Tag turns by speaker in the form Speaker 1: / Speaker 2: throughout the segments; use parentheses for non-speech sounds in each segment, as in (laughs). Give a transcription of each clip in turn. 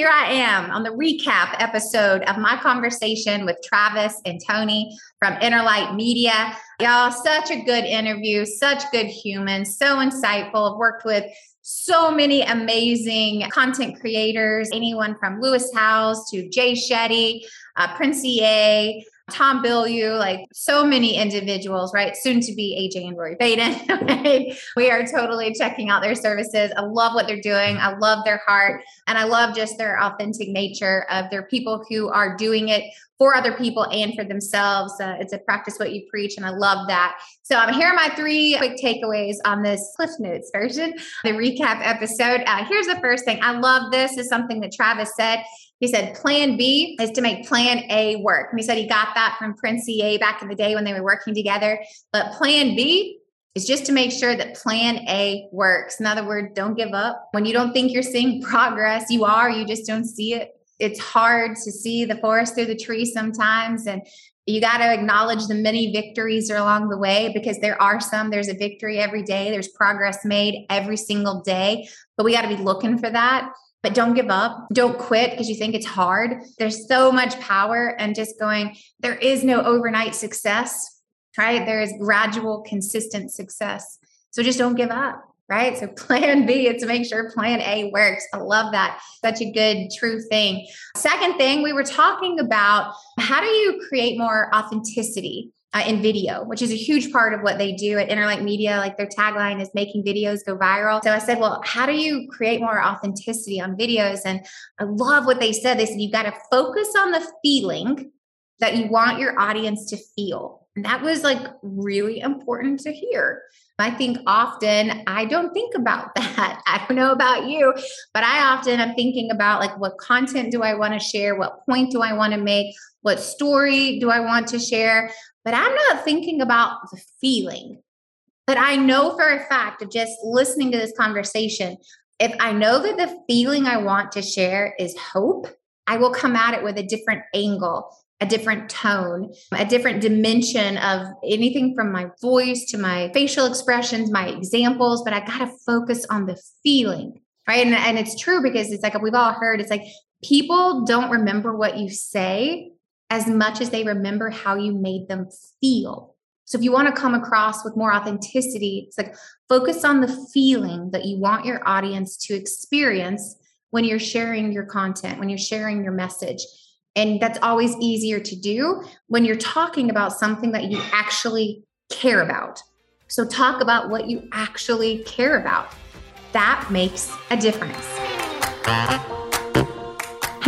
Speaker 1: Here I am on the recap episode of my conversation with Travis and Tony from Inner Light Media. Y'all, such a good interview, such good humans, so insightful. I've worked with so many amazing content creators, anyone from Lewis Howes to Jay Shetty, uh, Prince EA, Tom Bilyeu, like so many individuals, right? Soon to be AJ and Rory Vaden. (laughs) We are totally checking out their services. I love what they're doing. I love their heart. And I love just their authentic nature of their people who are doing it for other people and for themselves. Uh, it's a practice what you preach. And I love that. So um, here are my three quick takeaways on this Cliff Notes version, the recap episode. Uh, here's the first thing. I love this. is something that Travis said. He said plan B is to make plan A work. And he said he got that from Prince EA back in the day when they were working together. But plan B is just to make sure that plan A works. In other words, don't give up. When you don't think you're seeing (laughs) progress, you are, you just don't see it. It's hard to see the forest through the trees sometimes. And you got to acknowledge the many victories along the way because there are some. There's a victory every day, there's progress made every single day. But we got to be looking for that. But don't give up. Don't quit because you think it's hard. There's so much power and just going, there is no overnight success, right? There is gradual, consistent success. So just don't give up, right? So (laughs) plan B is to make sure plan A works. I love that. Such a good, true thing. Second thing, we were talking about how do you create more authenticity? uh, in video, which is a huge part of what they do at Innerlight Media. Like their tagline is making videos go viral. So I said, well, how do you create more authenticity on videos? And I love what they said. They said, you've got to focus on the feeling that you want your audience to feel. That was like really important to hear. I think often I don't think about (laughs) that. I don't know about you, but I often am thinking about like what content do I want to share? What point do I want to make? What story do I want to share? but I'm not thinking about the feeling. But I know for a fact of just listening to this conversation, if I know that the feeling I want to share is hope, I will come at it with a different angle, a different tone, a different dimension of anything from my voice to my facial expressions, my examples. But I got to focus on the feeling, right? And, and it's true because it's like we've all heard it's like people don't remember what you say, as much as they remember how you made them feel. So if you want to come across with more authenticity, it's like focus on the feeling that you want your audience to experience when you're sharing your content, when you're sharing your message. And that's always easier to do when you're talking about something that you actually care about. So talk about what you actually care about. That makes a difference.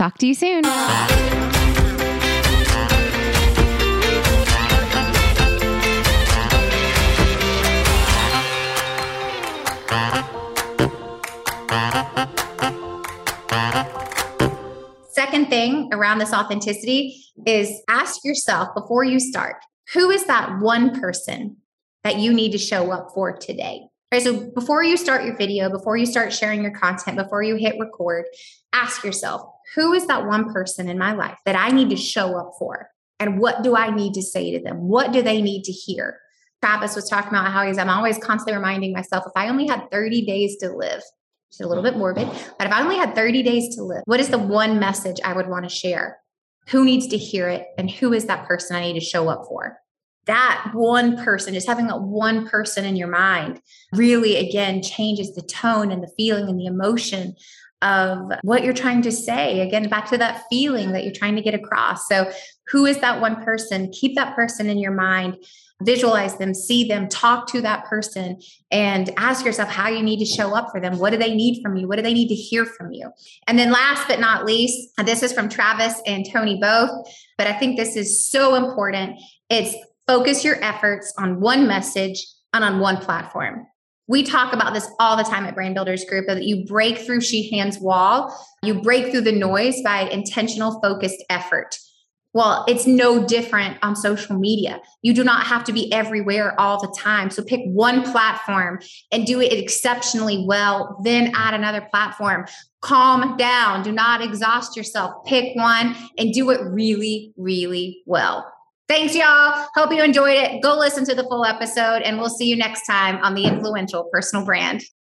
Speaker 1: Talk to you soon. Second thing around this authenticity is ask yourself before you start who is that one person that you need to show up for today? Right, so before you start your video, before you start sharing your content, before you hit record, ask yourself who is that one person in my life that I need to show up for? And what do I need to say to them? What do they need to hear? Travis was talking about how he's, I'm always constantly reminding myself if I only had 30 days to live, which is a little bit mm-hmm. morbid, but if I only had 30 days to live, what is the one message I would want to share? Who needs to hear it? And who is that person I need to show up for? That one person, just having that one person in your mind, really again changes the tone and the feeling and the emotion of what you're trying to say. Again, back to that feeling that you're trying to get across. So, who is that one person? Keep that person in your mind, visualize them, see them, talk to that person, and ask yourself how you need to show up for them. What do they need from you? What do they need to hear from you? And then, last but not least, this is from Travis and Tony both, but I think this is so important. It's focus your efforts on one message and on one platform. We talk about this all the time at Brand Builders Group that you break through Sheehan's wall, you break through the noise by intentional, focused effort. Well, it's no different on social media. You do not have to be everywhere all the time. So pick one platform and do it exceptionally well, then add another platform. Calm down. Do not exhaust yourself. Pick one and do it really, really well. Thanks, y'all. Hope you enjoyed it. Go listen to the full episode, and we'll see you next time on the Influential Personal Brand.